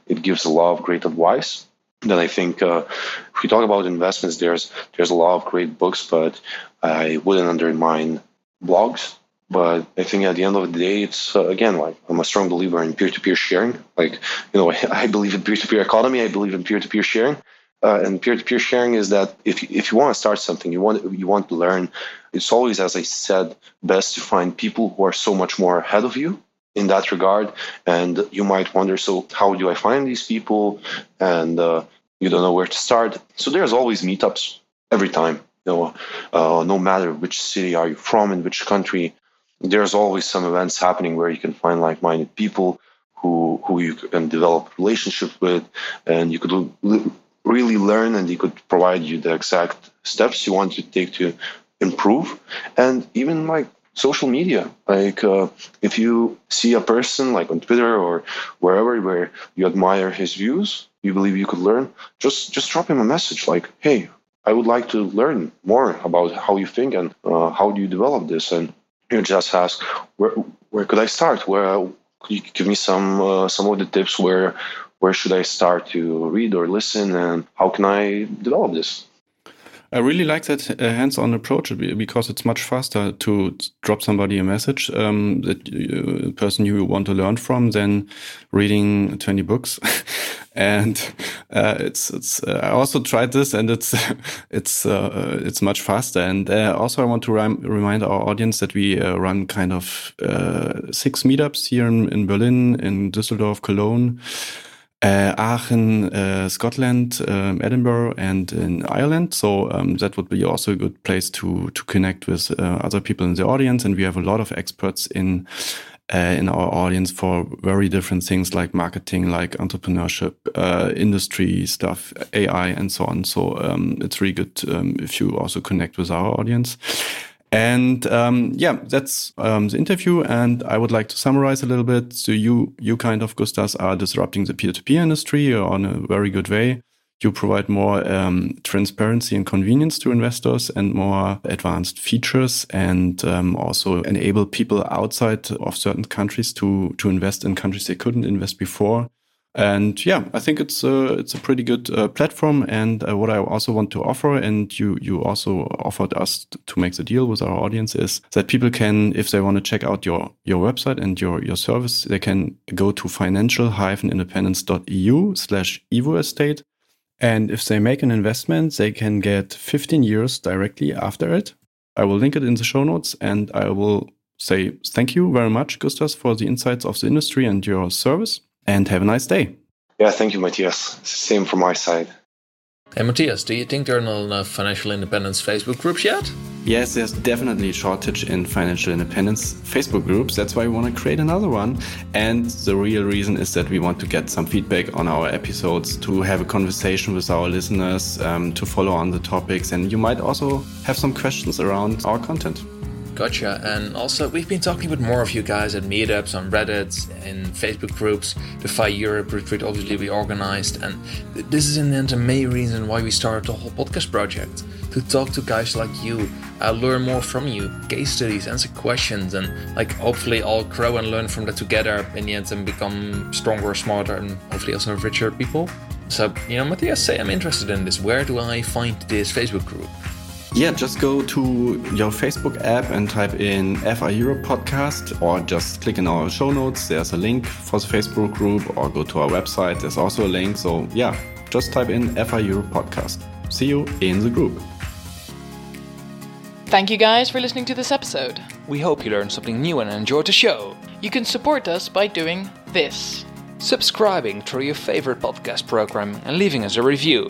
it gives a lot of great advice then I think uh, if we talk about investments, there's there's a lot of great books, but I wouldn't undermine blogs. But I think at the end of the day, it's uh, again like I'm a strong believer in peer-to-peer sharing. Like you know, I believe in peer-to-peer economy. I believe in peer-to-peer sharing. Uh, and peer-to-peer sharing is that if if you want to start something, you want you want to learn. It's always, as I said, best to find people who are so much more ahead of you in that regard. And you might wonder, so how do I find these people? And uh, you don't know where to start. So there's always meetups every time. You know, uh, no matter which city are you from, in which country, there's always some events happening where you can find like-minded people who who you can develop relationships with, and you could really learn, and they could provide you the exact steps you want to take to improve, and even like social media. Like uh, if you see a person like on Twitter or wherever where you admire his views, you believe you could learn, just just drop him a message like, "Hey, I would like to learn more about how you think and uh, how do you develop this." And you just ask, "Where where could I start? Where could you give me some uh, some of the tips? Where where should I start to read or listen, and how can I develop this?" I really like that uh, hands-on approach because it's much faster to drop somebody a message um, that uh, person you want to learn from than reading 20 books. and uh, it's it's uh, I also tried this and it's it's uh, it's much faster. And uh, also I want to remind our audience that we run kind of six meetups here in, in Berlin, in Düsseldorf, Cologne uh, Aachen, uh, Scotland, um, Edinburgh, and in Ireland. So um, that would be also a good place to to connect with uh, other people in the audience. And we have a lot of experts in uh, in our audience for very different things like marketing, like entrepreneurship, uh, industry stuff, AI, and so on. So um, it's really good um, if you also connect with our audience. And um, yeah, that's um, the interview. And I would like to summarize a little bit. So you, you kind of, Gustas, are disrupting the peer-to-peer industry on a very good way. You provide more um, transparency and convenience to investors and more advanced features, and um, also enable people outside of certain countries to to invest in countries they couldn't invest before. And yeah, I think it's a it's a pretty good uh, platform. And uh, what I also want to offer, and you you also offered us to make the deal with our audience, is that people can, if they want to check out your your website and your your service, they can go to financial-independence.eu slash evoestate And if they make an investment, they can get 15 years directly after it. I will link it in the show notes and I will say thank you very much, Gustas, for the insights of the industry and your service. And have a nice day. Yeah, thank you, Matthias. Same from my side. Hey, Matthias, do you think there are not enough financial independence Facebook groups yet? Yes, there's definitely a shortage in financial independence Facebook groups. That's why we want to create another one. And the real reason is that we want to get some feedback on our episodes, to have a conversation with our listeners, um, to follow on the topics. And you might also have some questions around our content. Gotcha. And also, we've been talking with more of you guys at meetups, on Reddit, in Facebook groups. The FI Europe retreat, obviously, we organized. And this is in the end the main reason why we started the whole podcast project to talk to guys like you, uh, learn more from you, case studies, answer questions, and like hopefully all grow and learn from that together in the end and become stronger, smarter, and hopefully also richer people. So, you know, Matthias, say I'm interested in this. Where do I find this Facebook group? Yeah, just go to your Facebook app and type in FI Europe podcast or just click in our show notes. There's a link for the Facebook group or go to our website. There's also a link. So, yeah, just type in FI Europe podcast. See you in the group. Thank you guys for listening to this episode. We hope you learned something new and enjoyed the show. You can support us by doing this subscribing through your favorite podcast program and leaving us a review.